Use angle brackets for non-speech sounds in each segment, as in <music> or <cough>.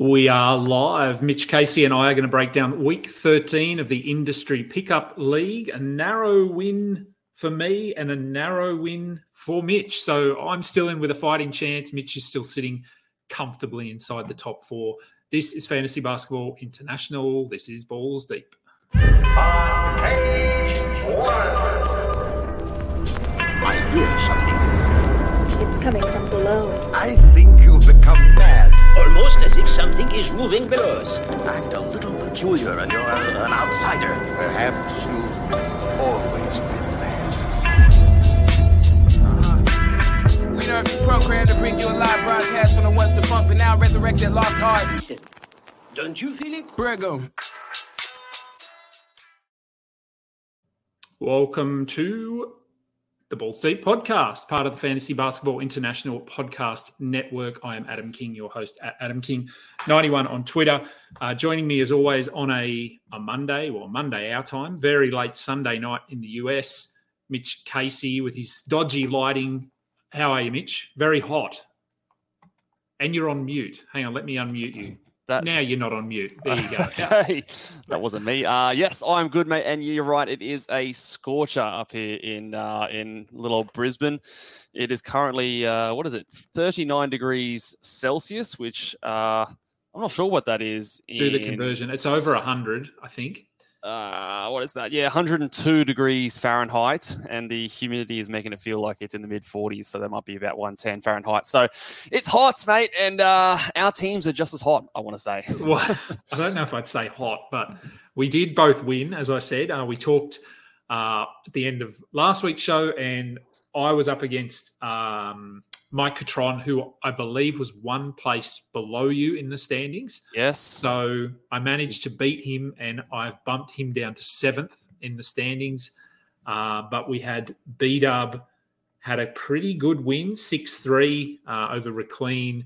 We are live. Mitch Casey and I are going to break down week 13 of the Industry Pickup League. A narrow win for me and a narrow win for Mitch. So I'm still in with a fighting chance. Mitch is still sitting comfortably inside the top four. This is Fantasy Basketball International. This is Balls Deep. I. It's coming from below. I think you've become mad. Almost as if something is moving below us. Act a little peculiar and you're a- an outsider. Perhaps you've always been mad. Uh-huh. We nerve this program to bring you a live broadcast from the Western Funk, but now resurrected lost arts. Don't you feel it? Brigham. Welcome to the Balls Deep podcast, part of the Fantasy Basketball International Podcast Network. I am Adam King, your host at Adam King91 on Twitter. Uh, joining me as always on a, a Monday, well, Monday our time, very late Sunday night in the US. Mitch Casey with his dodgy lighting. How are you, Mitch? Very hot. And you're on mute. Hang on, let me unmute you. That, Now you're not on mute. There you go. <laughs> okay, that wasn't me. Uh, yes, I'm good, mate. And you're right. It is a scorcher up here in uh, in little Brisbane. It is currently uh, what is it, 39 degrees Celsius, which uh, I'm not sure what that is. Do the conversion. It's over 100, I think. Uh, what is that? Yeah, 102 degrees Fahrenheit, and the humidity is making it feel like it's in the mid 40s. So that might be about 110 Fahrenheit. So it's hot, mate, and uh, our teams are just as hot. I want to say. <laughs> well, I don't know if I'd say hot, but we did both win, as I said. Uh, we talked uh, at the end of last week's show, and I was up against um, Mike Catron, who I believe was one place below you in the standings. Yes. So I managed to beat him, and I've bumped him down to seventh in the standings. Uh, but we had B Dub had a pretty good win, six three uh, over Rikleen.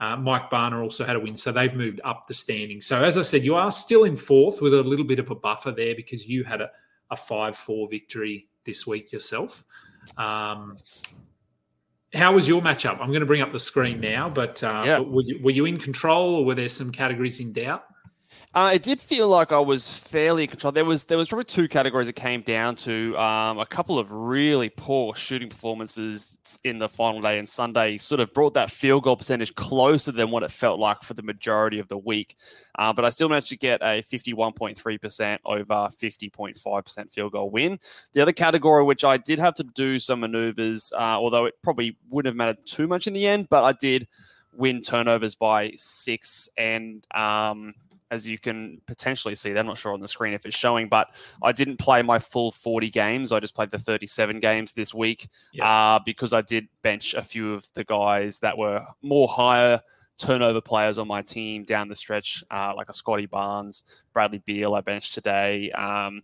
Uh, Mike Barner also had a win, so they've moved up the standings. So as I said, you are still in fourth with a little bit of a buffer there because you had a, a five four victory this week yourself. Um, how was your matchup? I'm going to bring up the screen now, but, uh, Yeah. but were, you, were you in control or were there some categories in doubt? Uh, it did feel like I was fairly in control. There was there was probably two categories it came down to. Um, a couple of really poor shooting performances in the final day and Sunday sort of brought that field goal percentage closer than what it felt like for the majority of the week. Uh, but I still managed to get a 51.3% over 50.5% field goal win. The other category, which I did have to do some maneuvers, uh, although it probably wouldn't have mattered too much in the end, but I did win turnovers by six and um, as you can potentially see, they're not sure on the screen if it's showing, but I didn't play my full 40 games. I just played the 37 games this week Yeah. uh, because I did bench a few of the guys that were more higher turnover players on my team down the stretch, uh, like a Scottie Barnes, Bradley Beal, I benched today. Um,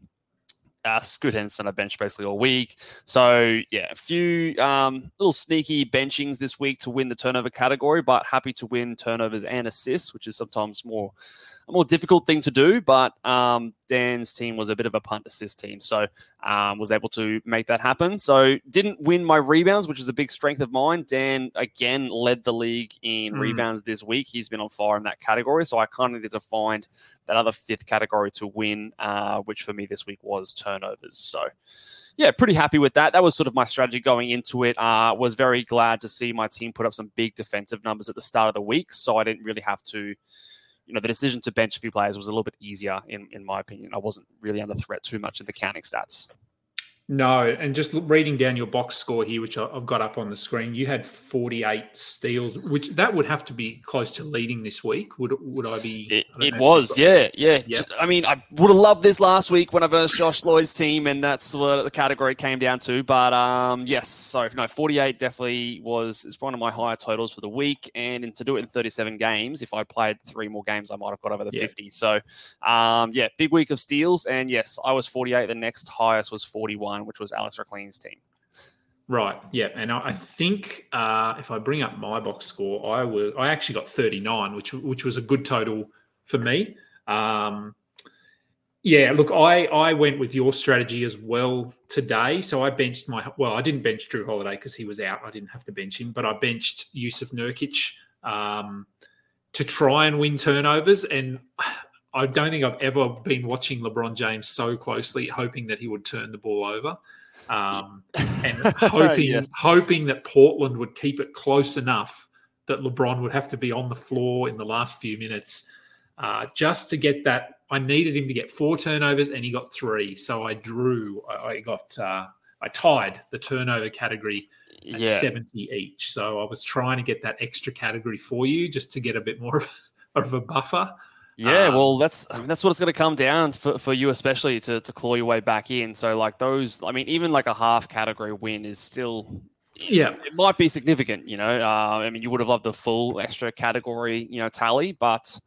uh, Scoot Henderson, I benched basically all week. So yeah, a few um, little sneaky benchings this week to win the turnover category, but happy to win turnovers and assists, which is sometimes more a more difficult thing to do. But um, Dan's team was a bit of a punt assist team, so um, was able to make that happen. So didn't win my rebounds, which is a big strength of mine. Dan again led the league in Mm. rebounds this week. He's been on fire in that category, so I kind of need to find that other fifth category to win, uh, which for me this week was turnovers. So yeah, pretty happy with that. That was sort of my strategy going into it. Uh, was very glad to see my team put up some big defensive numbers at the start of the week, so I didn't really have to. You know, the decision to bench a few players was a little bit easier, in, in my opinion. I wasn't really under threat too much in the counting stats. No, and just reading down your box score here, which I've got up on the screen, you had 48 steals, which that would have to be close to leading this week. Would would I be? It, I it was, yeah, yeah. Yeah. I mean, I would have loved this last week when I versed Josh Lloyd's team, and that's what the category came down to. But um, yes, so no, 48 definitely was it's one of my higher totals for the week, and to do it in 37 games, if I played three more games, I might have got over the Yeah. 50. So um, yeah, big week of steals, and yes, I was 48. The next highest was 41, which was Alex Rikleen's team. Right. Yeah, and I, I think uh, if I bring up my box score, I will. I actually got 39, which which was a good total for me. Um, yeah, look, I I went with your strategy as well today. So I benched my well, I didn't bench Jrue Holiday because he was out. I didn't have to bench him, but I benched Jusuf Nurkic. Um, to try and win turnovers. And I don't think I've ever been watching LeBron James so closely, hoping that he would turn the ball over. Um, and <laughs> hoping Yes. hoping that Portland would keep it close enough that LeBron would have to be on the floor in the last few minutes uh, just to get that. I needed him to get four turnovers, and he got three. So I drew. I, I got. Uh, I tied the turnover category at Yeah. 70 each. So I was trying to get that extra category for you just to get a bit more of, of a buffer. Yeah, Um, well, that's I mean, that's what it's going to come down for, for you, especially to, to claw your way back in. So, like those, I mean, even like a half category win is still, Yeah. it might be significant. You know, uh, I mean, you would have loved the full extra category, you know, tally, but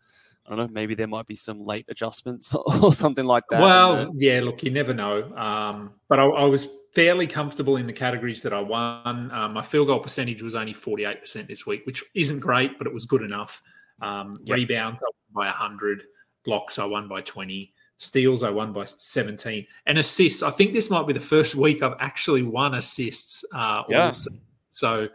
I don't know, maybe there might be some late adjustments <laughs> or something like that. Well, yeah, look, you never know. Um, but I, I was fairly comfortable in the categories that I won. Um, my field goal percentage was only 48% this week, which isn't great, but it was good enough. Um, Yep. Rebounds, I won by 100. Blocks, I won by 20. Steals, I won by 17. And assists, I think this might be the first week I've actually won assists. Uh, Yeah. So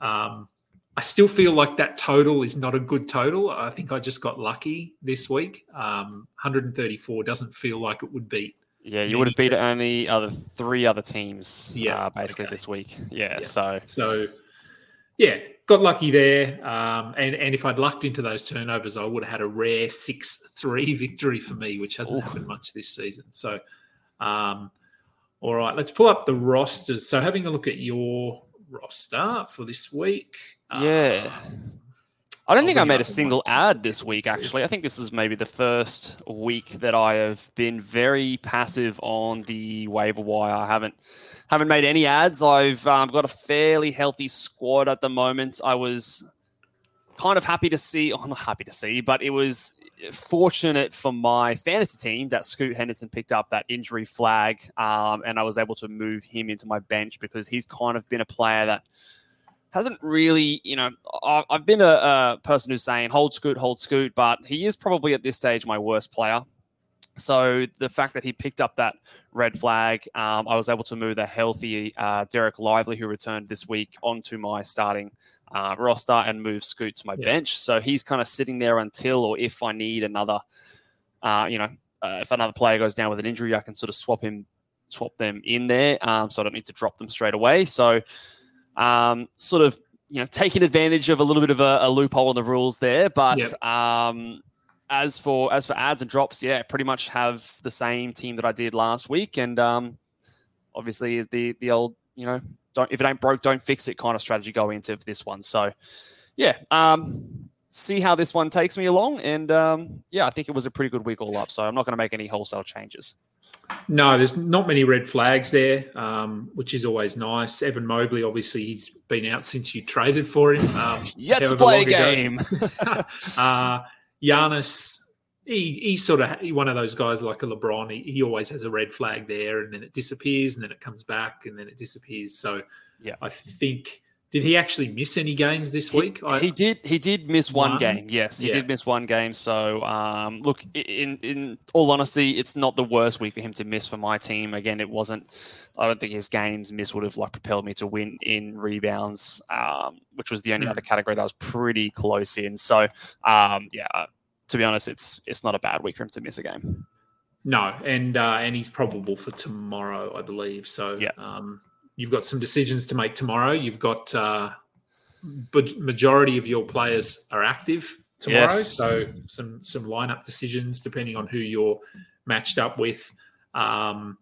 um, I still feel like that total is not a good total. I think I just got lucky this week. Um, 134 doesn't feel like it would beat. yeah, you would have beat only other three other teams, Yeah, uh, basically okay. this week. Yeah, Yeah. so So, yeah, got lucky there. Um, and and if I'd lucked into those turnovers, I would have had a rare six three <laughs> victory for me, which hasn't Oof. happened much this season. So, um, all right, let's pull up the rosters. So, having a look at your roster for this week. Yeah. um, I don't I'll think I made a single ad this week, actually. I think this is maybe the first week that I have been very passive on the waiver wire. I haven't haven't made any ads. I've um, got a fairly healthy squad at the moment. I was kind of happy to see, oh, not happy to see, but it was fortunate for my fantasy team that Scoot Henderson picked up that injury flag, um, and I was able to move him into my bench because he's kind of been a player that hasn't really, you know, I've been a, a person who's saying hold Scoot, hold Scoot, but he is probably at this stage my worst player. So the fact that he picked up that red flag, um, I was able to move the healthy uh, Dereck Lively, who returned this week, onto my starting uh, roster and move Scoot to my Yeah. bench. So he's kind of sitting there until or if I need another, uh, you know, uh, if another player goes down with an injury, I can sort of swap him, swap them in there. Um, so I don't need to drop them straight away. So um, sort of you know taking advantage of a little bit of a, a loophole in the rules there. But um, as for as for ads and drops, yeah, pretty much have the same team that I did last week, and um, obviously the the old you know don't if it ain't broke, don't fix it kind of strategy going into this one. So yeah, um, see how this one takes me along, and um, yeah, I think it was a pretty good week all up. So I'm not going to make any wholesale changes. No, there's not many red flags there, um, which is always nice. Evan Mobley, obviously, he's been out since you traded for him. Um, <laughs> Let's play a game. <laughs> uh, Giannis, he, he's sort of one of those guys like a LeBron. He, he always has a red flag there, and then it disappears, and then it comes back, and then it disappears. So, Yeah. I think did he actually miss any games this He- week? I, He, did. He did miss one, One? game. Yes, he Yeah. did miss one game. So, um, look, in in all honesty, it's not the worst week for him to miss for my team. Again, it wasn't. I don't think his games miss would have like propelled me to win in rebounds, um, which was the only Mm. other category that I was pretty close in. So, um, yeah, uh, to be honest, it's it's not a bad week for him to miss a game. No, and uh, and he's probable for tomorrow, I believe. So Yeah. um, you've got some decisions to make tomorrow. You've got uh, but majority of your players are active tomorrow, Yes. so some some lineup decisions depending on who you're matched up with. Um,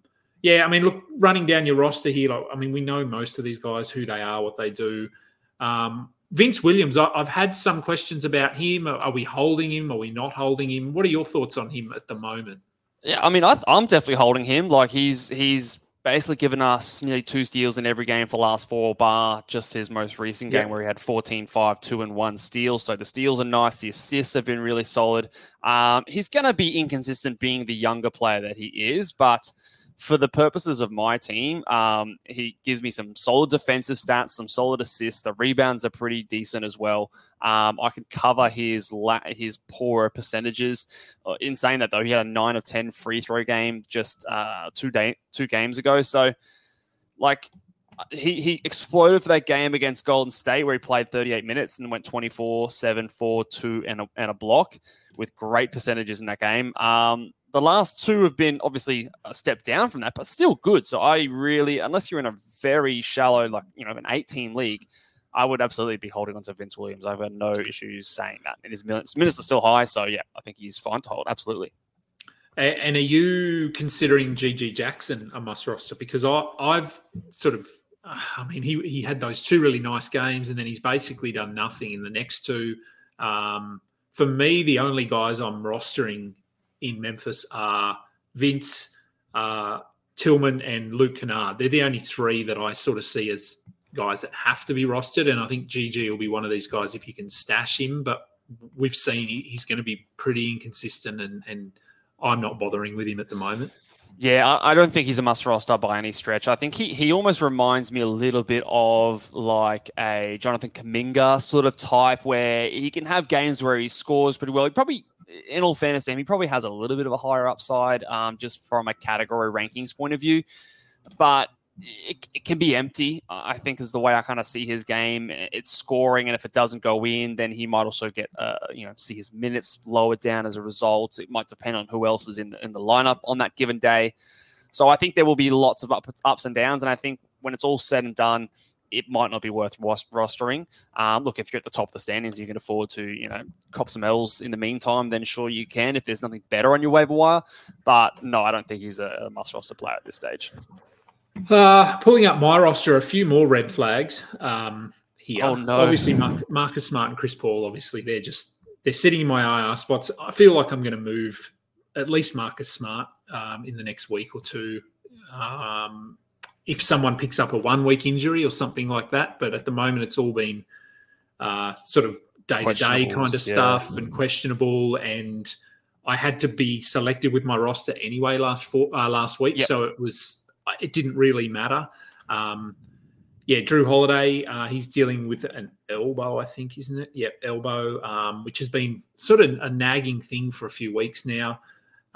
yeah, I mean, look, running down your roster here, like, I mean, we know most of these guys who they are, what they do. Um, Vince Williams, I, I've had some questions about him. Are, are we holding him? Are we not holding him? What are your thoughts on him at the moment? Yeah, I mean, I, I'm definitely holding him. Like he's he's basically given us nearly two steals in every game for the last four, bar just his most recent game Yeah. where he had 14, 5, 2, and 1 steals. So the steals are nice. The assists have been really solid. Um, he's going to be inconsistent being the younger player that he is, but for the purposes of my team, um, he gives me some solid defensive stats, some solid assists. The rebounds are pretty decent as well. Um, I can cover his la- his poorer percentages. Uh, in saying that though, he had a nine of ten free throw game just uh, two day two games ago. So, like, he, he exploded for that game against Golden State where he played 38 minutes and went 24, 7, 4, 2, and a, and a block with great percentages in that game. Um, the last two have been obviously a step down from that, but still good. So I really, unless you're in a very shallow, like, you know, an 18 league, I would absolutely be holding on to Vince Williams. I've got no issues saying that. And his minutes, minutes are still high. So yeah, I think he's fine to hold. Absolutely. And are you considering GG Jackson a must roster? Because I, I've sort of, I mean, he, he had those two really nice games and then he's basically done nothing in the next two. Um, for me, the only guys I'm rostering in Memphis are Vince, uh, Tillman, and Luke Kennard. They're the only three that I sort of see as guys that have to be rostered. And I think GG will be one of these guys if you can stash him. But we've seen he's going to be pretty inconsistent, and, and I'm not bothering with him at the moment. Yeah, I don't think he's a must roster by any stretch. I think he, he almost reminds me a little bit of like a Jonathan Kuminga sort of type where he can have games where he scores pretty well. He probably, in all fairness to him, he probably has a little bit of a higher upside um, just from a category rankings point of view. But it, it, can be empty. I think is the way I kind of see his game. It's scoring, and if it doesn't go in, then he might also get uh, you know see his minutes lowered down as a result. It might depend on who else is in the in the lineup on that given day. So I think there will be lots of up, ups and downs, and I think when it's all said and done, it might not be worth rostering. Um, look, if you're at the top of the standings, you can afford to, you know, cop some L's in the meantime, then sure you can if there's nothing better on your waiver wire. But no, I don't think he's a must roster player at this stage. Uh, pulling up my roster, a few more red flags um, here. Oh no! Obviously, Mark, Marcus Smart and Chris Paul. Obviously, they're just they're sitting in my IR spots. I feel like I'm going to move at least Marcus Smart um, in the next week or two. Um, if someone picks up a one week injury or something like that, but at the moment it's all been uh, sort of day to day kind of stuff yeah. and questionable. And I had to be selected with my roster anyway last four, uh, last week, yep. so it was it didn't really matter. Um, yeah, Jrue Holiday, uh, he's dealing with an elbow, I think, isn't it? Yep, elbow, um, which has been sort of a nagging thing for a few weeks now.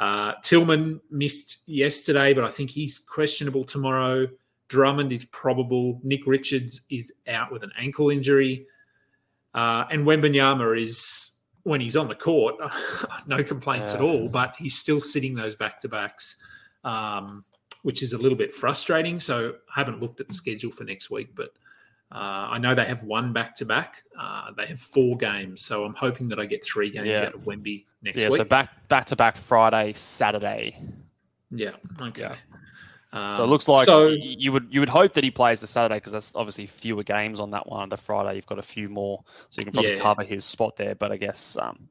Uh, Tillman missed yesterday, but I think he's questionable tomorrow. Drummond is probable. Nick Richards is out with an ankle injury. Uh, and Wembanyama is, when he's on the court, <laughs> no complaints at all, but he's still sitting those back to backs. Um, which is a little bit frustrating. So I haven't looked at the schedule for next week, but uh, I know they have one back to back. They have four games, so I'm hoping that I get three games yeah. out of Wemby next yeah, week. so back back to back Friday, Saturday. Yeah. Okay. Yeah. Um, so it looks like so, you would you would hope that he plays the Saturday because that's obviously fewer games on that one. The Friday you've got a few more, so you can probably yeah. cover his spot there. But I guess um,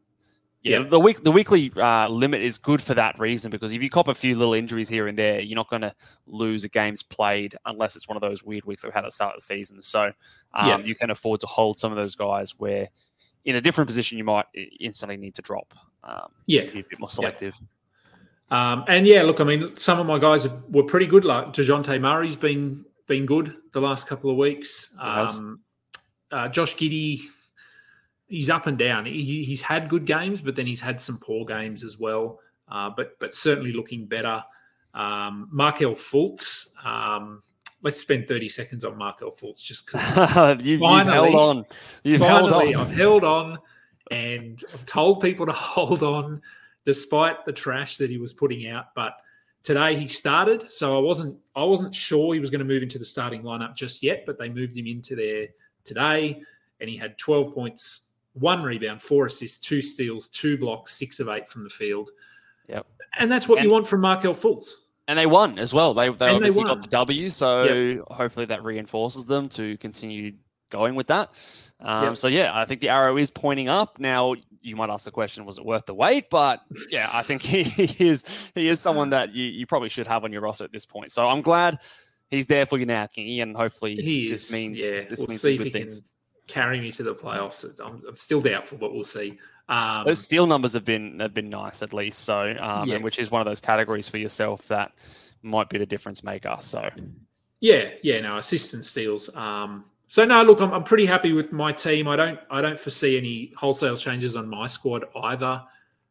yeah, the week the weekly uh, limit is good for that reason because if you cop a few little injuries here and there, you're not going to lose a game's played unless it's one of those weird weeks that we had at the start of the season. So um, yeah. you can afford to hold some of those guys where in a different position you might instantly need to drop. Um, yeah, be a bit more selective. Yeah. Um, and yeah, look, I mean, some of my guys were pretty good. Like Dejounte Murray's been been good the last couple of weeks. Um, uh, Josh Giddey he's up and down. He, he's had good games, but then he's had some poor games as well. Uh, but but certainly looking better. Um, Markelle Fultz. Um, let's spend 30 seconds on Markelle Fultz just because <laughs> you, have held on. You've finally, held on. I've held on and I've told people to <laughs> hold on despite the trash that he was putting out. But today he started, so I wasn't I wasn't sure he was going to move into the starting lineup just yet, but they moved him into there today and he had 12 points one rebound, four assists, two steals, two blocks, six of eight from the field. Yep. And that's what and, you want from Markelle Fultz. And they won as well. They, they obviously they got the W, so yep. hopefully that reinforces them to continue going with that. Um, yep. So yeah, I think the arrow is pointing up. Now you might ask the question, was it worth the wait? But yeah, I think he, <laughs> he is he is someone that you, you probably should have on your roster at this point. So I'm glad he's there for you now, Kingy, and hopefully he this means yeah. this we'll means some good things. Can carry me to the playoffs. I'm, I'm still doubtful, but we'll see. Um, those steal numbers have been have been nice at least. So, um, yeah. and which is one of those categories for yourself that might be the difference maker. So, yeah, yeah, no assists and steals. Um, so no, look, I'm, I'm pretty happy with my team. I don't I don't foresee any wholesale changes on my squad either.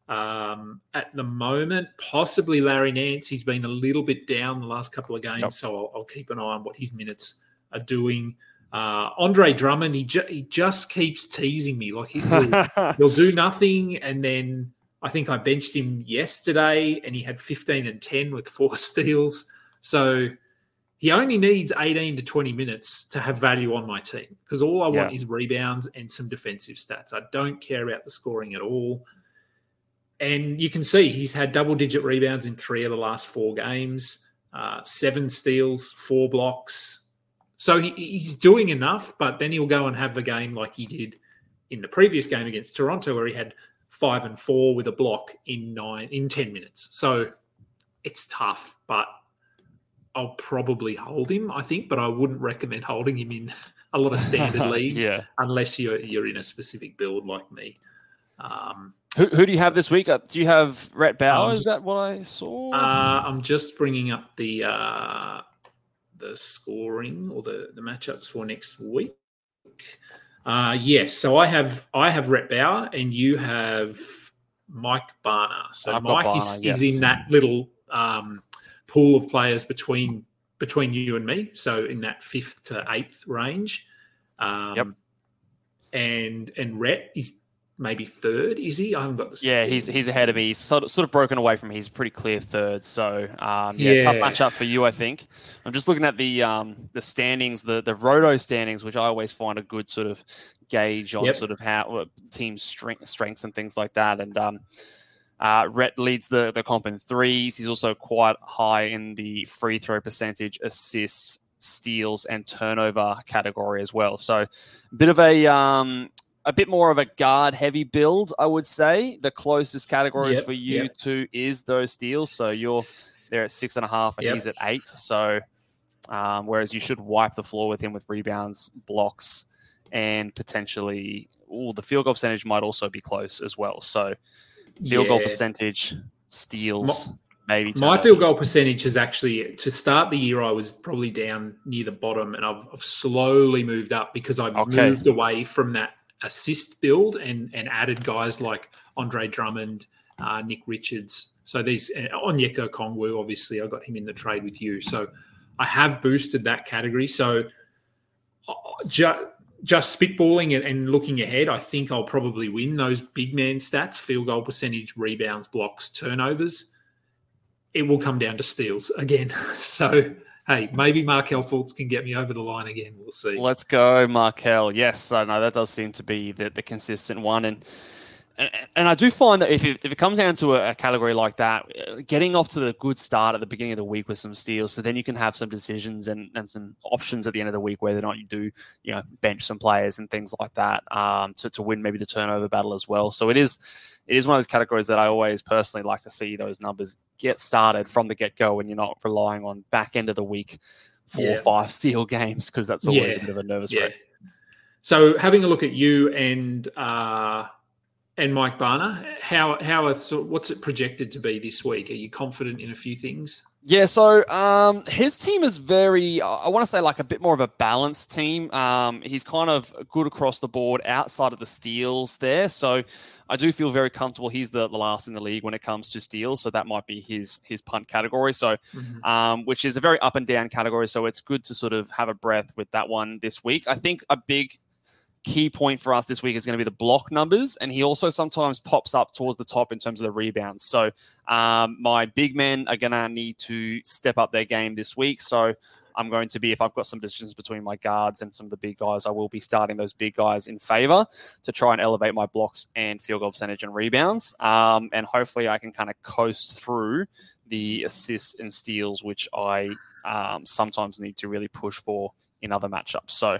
Um, at the moment, possibly Larry Nance. He's been a little bit down the last couple of games, yep. so I'll, I'll, keep an eye on what his minutes are doing. Uh, Andre Drummond, he, ju- he just keeps teasing me. Like he will, <laughs> he'll do nothing. And then I think I benched him yesterday and he had 15 and 10 with <laughs> four steals. So he only needs 18 to 20 minutes to have value on my team because all I want is rebounds and some defensive stats. I don't care about the scoring at all. And you can see he's had double digit rebounds in three of the last four games, uh, seven steals, four blocks. So he, he's doing enough, but then he'll go and have a game like he did in the previous game against Toronto, where he had five and four with a block in nine in 10 minutes. So it's tough, but I'll probably hold him, I think, but I wouldn't recommend holding him in <laughs> a lot of standard <laughs> leagues yeah. unless you're you're in a specific build like me. Um, Who, who do you have this week? Uh, Do you have Rhett Bauer? Um, Is that what I saw? uh, I'm just bringing up the uh, the scoring or the the matchups for next week. Uh, yes, so I have I have Rhett Bauer and you have Mike Barner. So I've Mike is, yes. is in that little um, pool of players between between you and me. So in that fifth to eighth range. Um, Yep. And and Rhett is maybe third. Is he? I haven't got the. yeah, he's he's ahead of me. He's sort of, sort of broken away from me. He's pretty clear third. So um, yeah, tough Yeah. matchup for you, I think. I'm just looking at the um, the standings, the the roto standings, which I always find a good sort of gauge on Yep. sort of how uh, teams' strength, strengths and things like that. And um, uh, Rhett leads the the comp in threes. He's also quite high in the free throw percentage, assists, steals, and turnover category as well. So a bit of a um, a bit more of a guard heavy build, I would say. The closest category Yep, for you yep. two is those steals. So you're there at six and a half, and Yep. he's at eight. So um, whereas you should wipe the floor with him with rebounds, blocks, and potentially, oh, the field goal percentage might also be close as well. So field goal percentage, steals, maybe My field goal percentage is actually to start the year. I was probably down near the bottom, and I've, I've slowly moved up because I Okay. moved away from that assist build and and added guys like Andre Drummond, uh, Nick Richards. So these Onyeka Okongwu, obviously, I got him in the trade with you. So I have boosted that category. So uh, ju- just spitballing and, and looking ahead, I think I'll probably win those big man stats: field goal percentage, rebounds, blocks, turnovers it will come down to steals again. <laughs> So, hey, maybe Markelle Fultz can get me over the line again. We'll see. Let's go, Markelle. Yes, I know that does seem to be the, the consistent one, and, and and I do find that if it, if it comes down to a, a category like that, uh, getting off to the good start at the beginning of the week with some steals, so then you can have some decisions and, and some options at the end of the week whether or not you do you know bench some players and things like that um, to to win maybe the turnover battle as well. So it is it is one of those categories that I always personally like to see those numbers get started from the get go, and you're not relying on back end of the week four or Yeah. five <laughs> steal games because that's always a bit of a nervous Yeah. wreck. So, having a look at you and uh, and Mike Barner, how how are, so what's it projected to be this week? Are you confident in a few things? Yeah, so um, his team is very, I want to say, like a bit more of a balanced team. Um, he's kind of good across the board outside of the steals there. So I do feel very comfortable. He's the, the last in the league when it comes to steals. So that might be his his punt category. So, um, which is a very up and down category. So it's good to sort of have a breath with that one this week. I think a big key point for us this week is going to be the block numbers. And he also sometimes pops up towards the top in terms of the rebounds. So um, my big men are going to need to step up their game this week. So I'm going to be, if I've got some decisions between my guards and some of the big guys, I will be starting those big guys in favor to try and elevate my blocks and field goal percentage and rebounds. Um, and hopefully I can kind of coast through the assists and steals, which I um, sometimes need to really push for in other matchups. So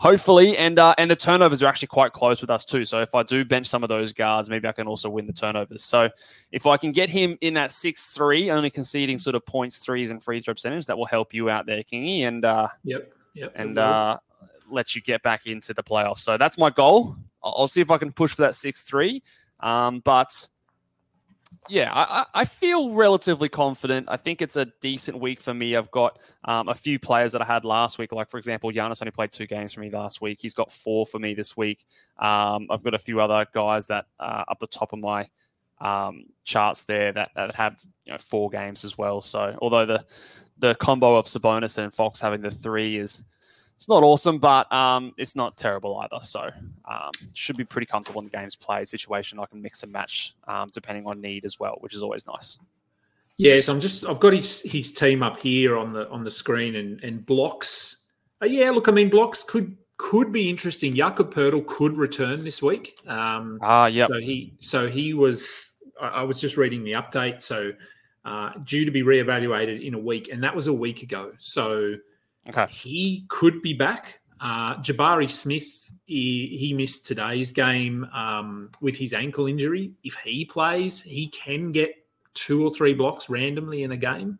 hopefully, and uh, and the turnovers are actually quite close with us too. So if I do bench some of those guards, maybe I can also win the turnovers. So if I can get him in that six three, only conceding sort of points, threes, and free throw percentage, that will help you out there, Kingy, and uh, Yep. Yep. and uh, let you get back into the playoffs. So that's my goal. I'll, I'll see if I can push for that six three. Um, but yeah, I, I feel relatively confident. I think it's a decent week for me. I've got um, a few players that I had last week, like for example, Giannis only played two games for me last week. He's got four for me this week. Um, I've got a few other guys that uh, up the top of my um, charts there that, that have you know four games as well. So although the the combo of Sabonis and Fox having the three is it's not awesome, but um, it's not terrible either. So um, should be pretty comfortable in the games played situation. I can mix and match um, depending on need as well, which is always nice. Yes, I'm just. I've got his his team up here on the on the screen and and blocks. Uh, yeah, look, I mean, blocks could could be interesting. Jakob Poeltl could return this week. Um, Ah, yeah. So he so he was. I, I was just reading the update. So uh, due to be reevaluated in a week, and that was a week ago. So Okay. he could be back. Uh, Jabari Smith, he, he missed today's game um, with his ankle injury. If he plays, he can get two or three blocks randomly in a game.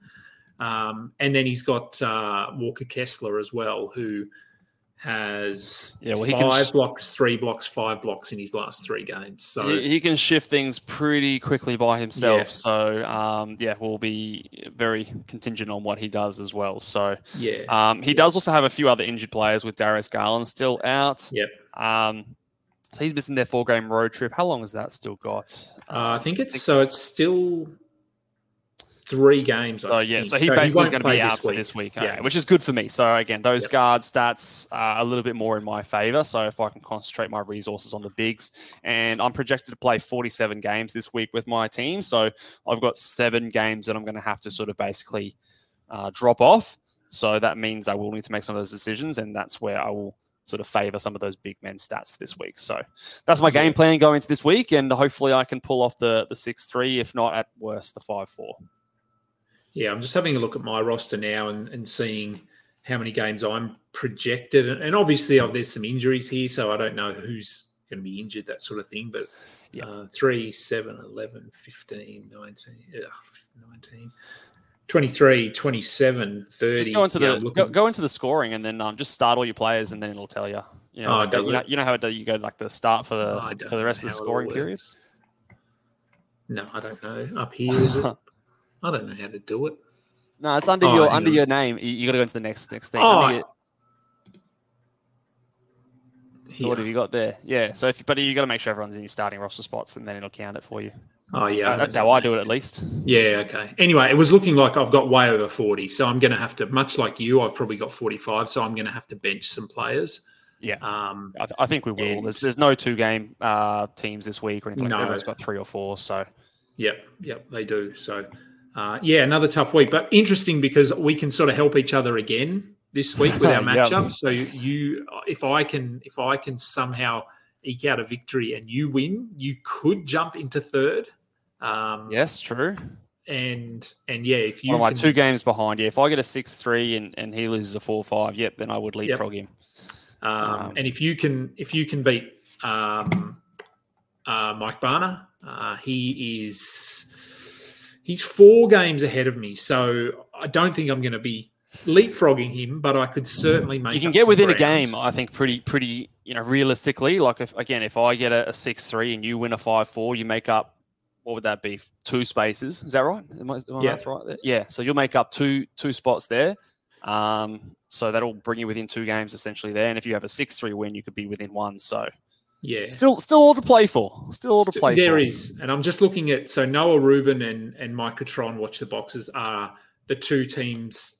Um, and then he's got uh, Walker Kessler as well, who has Yeah, well, he five can sh- blocks, three blocks, five blocks in his last three games. So he, he can shift things pretty quickly by himself. Yeah. So um, yeah, we'll be very contingent on what he does as well. So yeah, um, he does also have a few other injured players with Darius Garland still out. Yep. Um, so he's missing their four game road trip. How long has that still got? uh, I think it's so it's still three games. I So yeah, think. so he basically is going to be out for this week, Yeah. okay, which is good for me. So again, those Yep. guard stats are a little bit more in my favor. So if I can concentrate my resources on the bigs, and I'm projected to play 47 games this week with my team, so I've got seven games that I'm going to have to sort of basically uh, drop off. So that means I will need to make some of those decisions, and that's where I will sort of favor some of those big men stats this week. So that's my game plan going into this week, and hopefully I can pull off the the six three, if not at worst the five four. Yeah, I'm just having a look at my roster now and, and seeing how many games I'm projected. And, obviously, oh, there's some injuries here, so I don't know who's going to be injured, that sort of thing. But Yeah. uh, 3, 7, 11, 15, 19, ugh, 19, 23, 27, 30. Just go into Yeah, the I'm go, go into the scoring and then um, just start all your players and then it'll tell you. You know, Oh, like, does you know, you know how it, do- you go like the start for the Oh, for the rest of the it scoring period. No, I don't know. Up here, is it? <laughs> I don't know how to do it. No, it's under Oh, your under your name. You, you got to go into the next next thing. Oh, your- so what have you got there? Yeah. So if but you got to make sure everyone's in your starting roster spots and then it'll count it for you. Oh, yeah. That's how I do it at least. Yeah, okay. Anyway, it was looking like I've got way over 40. So I'm going to have to, much like you, I've probably got 45. So I'm going to have to bench some players. Yeah. Um, I, th- I think we will. And- There's there's no two game uh, teams this week or anything like that. No. Everyone's got three or four. So yep, yep, they do. So, uh, yeah, another tough week, but interesting because we can sort of help each other again this week with our <laughs> Yep. matchups. So you, if I can, if I can somehow eke out a victory and you win, you could jump into third. Um, yes, true. and and yeah, if you One my can- two games behind. Yeah, if I get a six three and, and he loses a four five, yep, then I would leapfrog him. Um, Um, and if you can, if you can beat um, uh, Mike Barner, uh, he is he's four games ahead of me. So I don't think I'm going to be leapfrogging him, but I could certainly make. You can get within a game, I think, pretty pretty you know realistically. Like if again, if I get a, a six three and you win a five four, you make up what would that be? Two spaces. Is that right? Am I, am Yeah. right there? Yeah. So you'll make up two two spots there. Um, so that'll bring you within two games essentially there. And if you have a six three win, you could be within one. So Yeah, still still all to play for. Still all to play There for. is, and I'm just looking at so Noah Rubin and and Mike Catron watch the boxes are the two teams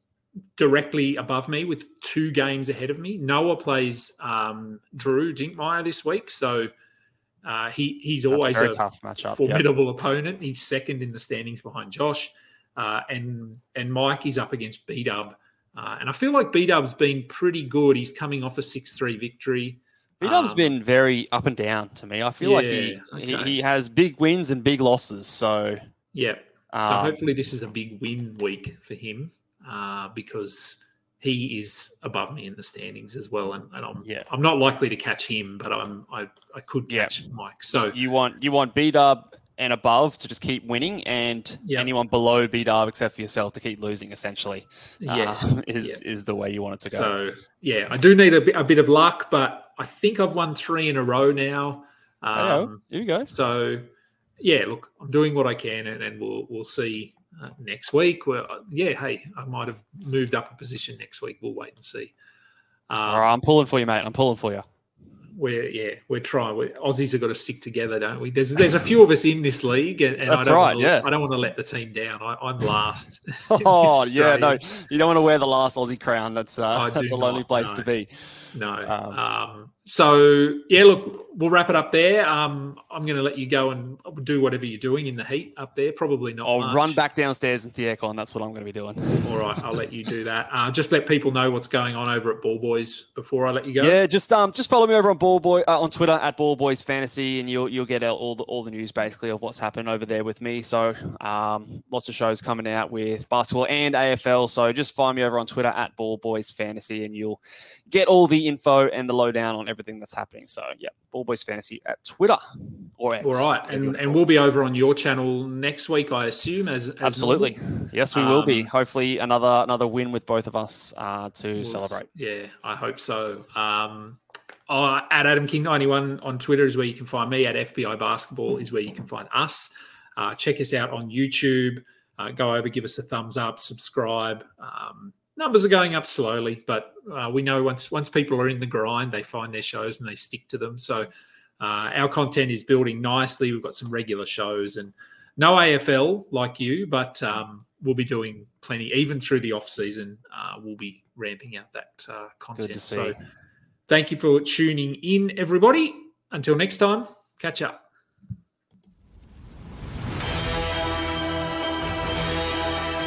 directly above me with two games ahead of me. Noah plays um, Drew Dinkmeyer this week, so uh, he he's That's always a a tough matchup. Yep. formidable opponent. He's second in the standings behind Josh, uh, and and Mike is up against B Dub, uh, and I feel like B Dub's been pretty good. He's coming off a six three victory. B-Dub's Um, been very up and down to me. I feel like he, Yeah, he he has big wins and big losses. So Yeah, um, So hopefully this is a big win week for him uh, because he is above me in the standings as well, and, and I'm Yeah. I'm not likely to catch him, but I'm I, I could Yeah. catch Mike. So you want you want B Dub and above to just keep winning, and Yeah. anyone below B Dub except for yourself to keep losing. Essentially, yeah, uh, <laughs> is is the way you want it to go. so yeah, I do need a bit a bit of luck, but I think I've won three in a row now. Hello, Um, here we go. so yeah, look, I'm doing what I can, and, and we'll we'll see uh, next week. Well, yeah, hey, I might have moved up a position next week. We'll wait and see. Um, All right, I'm pulling for you, mate. I'm pulling for you. We're yeah we're trying. we Aussies have got to stick together, don't we? There's there's a few of us in this league, and, and That's I don't right, want to, yeah. I don't want to let the team down. I, I'm last. <laughs> <laughs> Oh yeah, no, you don't want to wear the last Aussie crown. That's uh, <laughs> that's a lonely not, place no. to be. No. Um, Um, so yeah, look, we'll wrap it up there. Um, I'm going to let you go and do whatever you're doing in the heat up there. Probably not. I'll much. run back downstairs in the aircon. That's what I'm going to be doing. All right, I'll let you do that. Uh, just let people know what's going on over at Ball Boys before I let you go. Yeah, just um, just follow me over on Ball Boy uh, on Twitter at Ball Boys Fantasy, and you'll you'll get all the all the news basically of what's happened over there with me. So um, lots of shows coming out with basketball and AFL. So just find me over on Twitter at Ball Boys Fantasy, and you'll get all the info and the lowdown on everything that's happening. So yeah, Ball Boys Fantasy at Twitter or X, All right, and and we'll be over on your channel next week, I assume. As, as absolutely normal. yes, we will be. Um, Hopefully another another win with both of us uh, to We'll celebrate. Yeah, I hope so. Um, uh, at Adam King ninety one on Twitter is where you can find me. At FBI Basketball is where you can find us. Uh, check us out on YouTube. Uh, go over, give us a thumbs up, subscribe. Um, numbers are going up slowly, but uh, we know once once people are in the grind, they find their shows and they stick to them. So uh, our content is building nicely. We've got some regular shows and no AFL like you, but um, we'll be doing plenty even through the off season. Uh, we'll be ramping out that uh, content. Good to see. So thank you for tuning in, everybody. Until next time, catch up.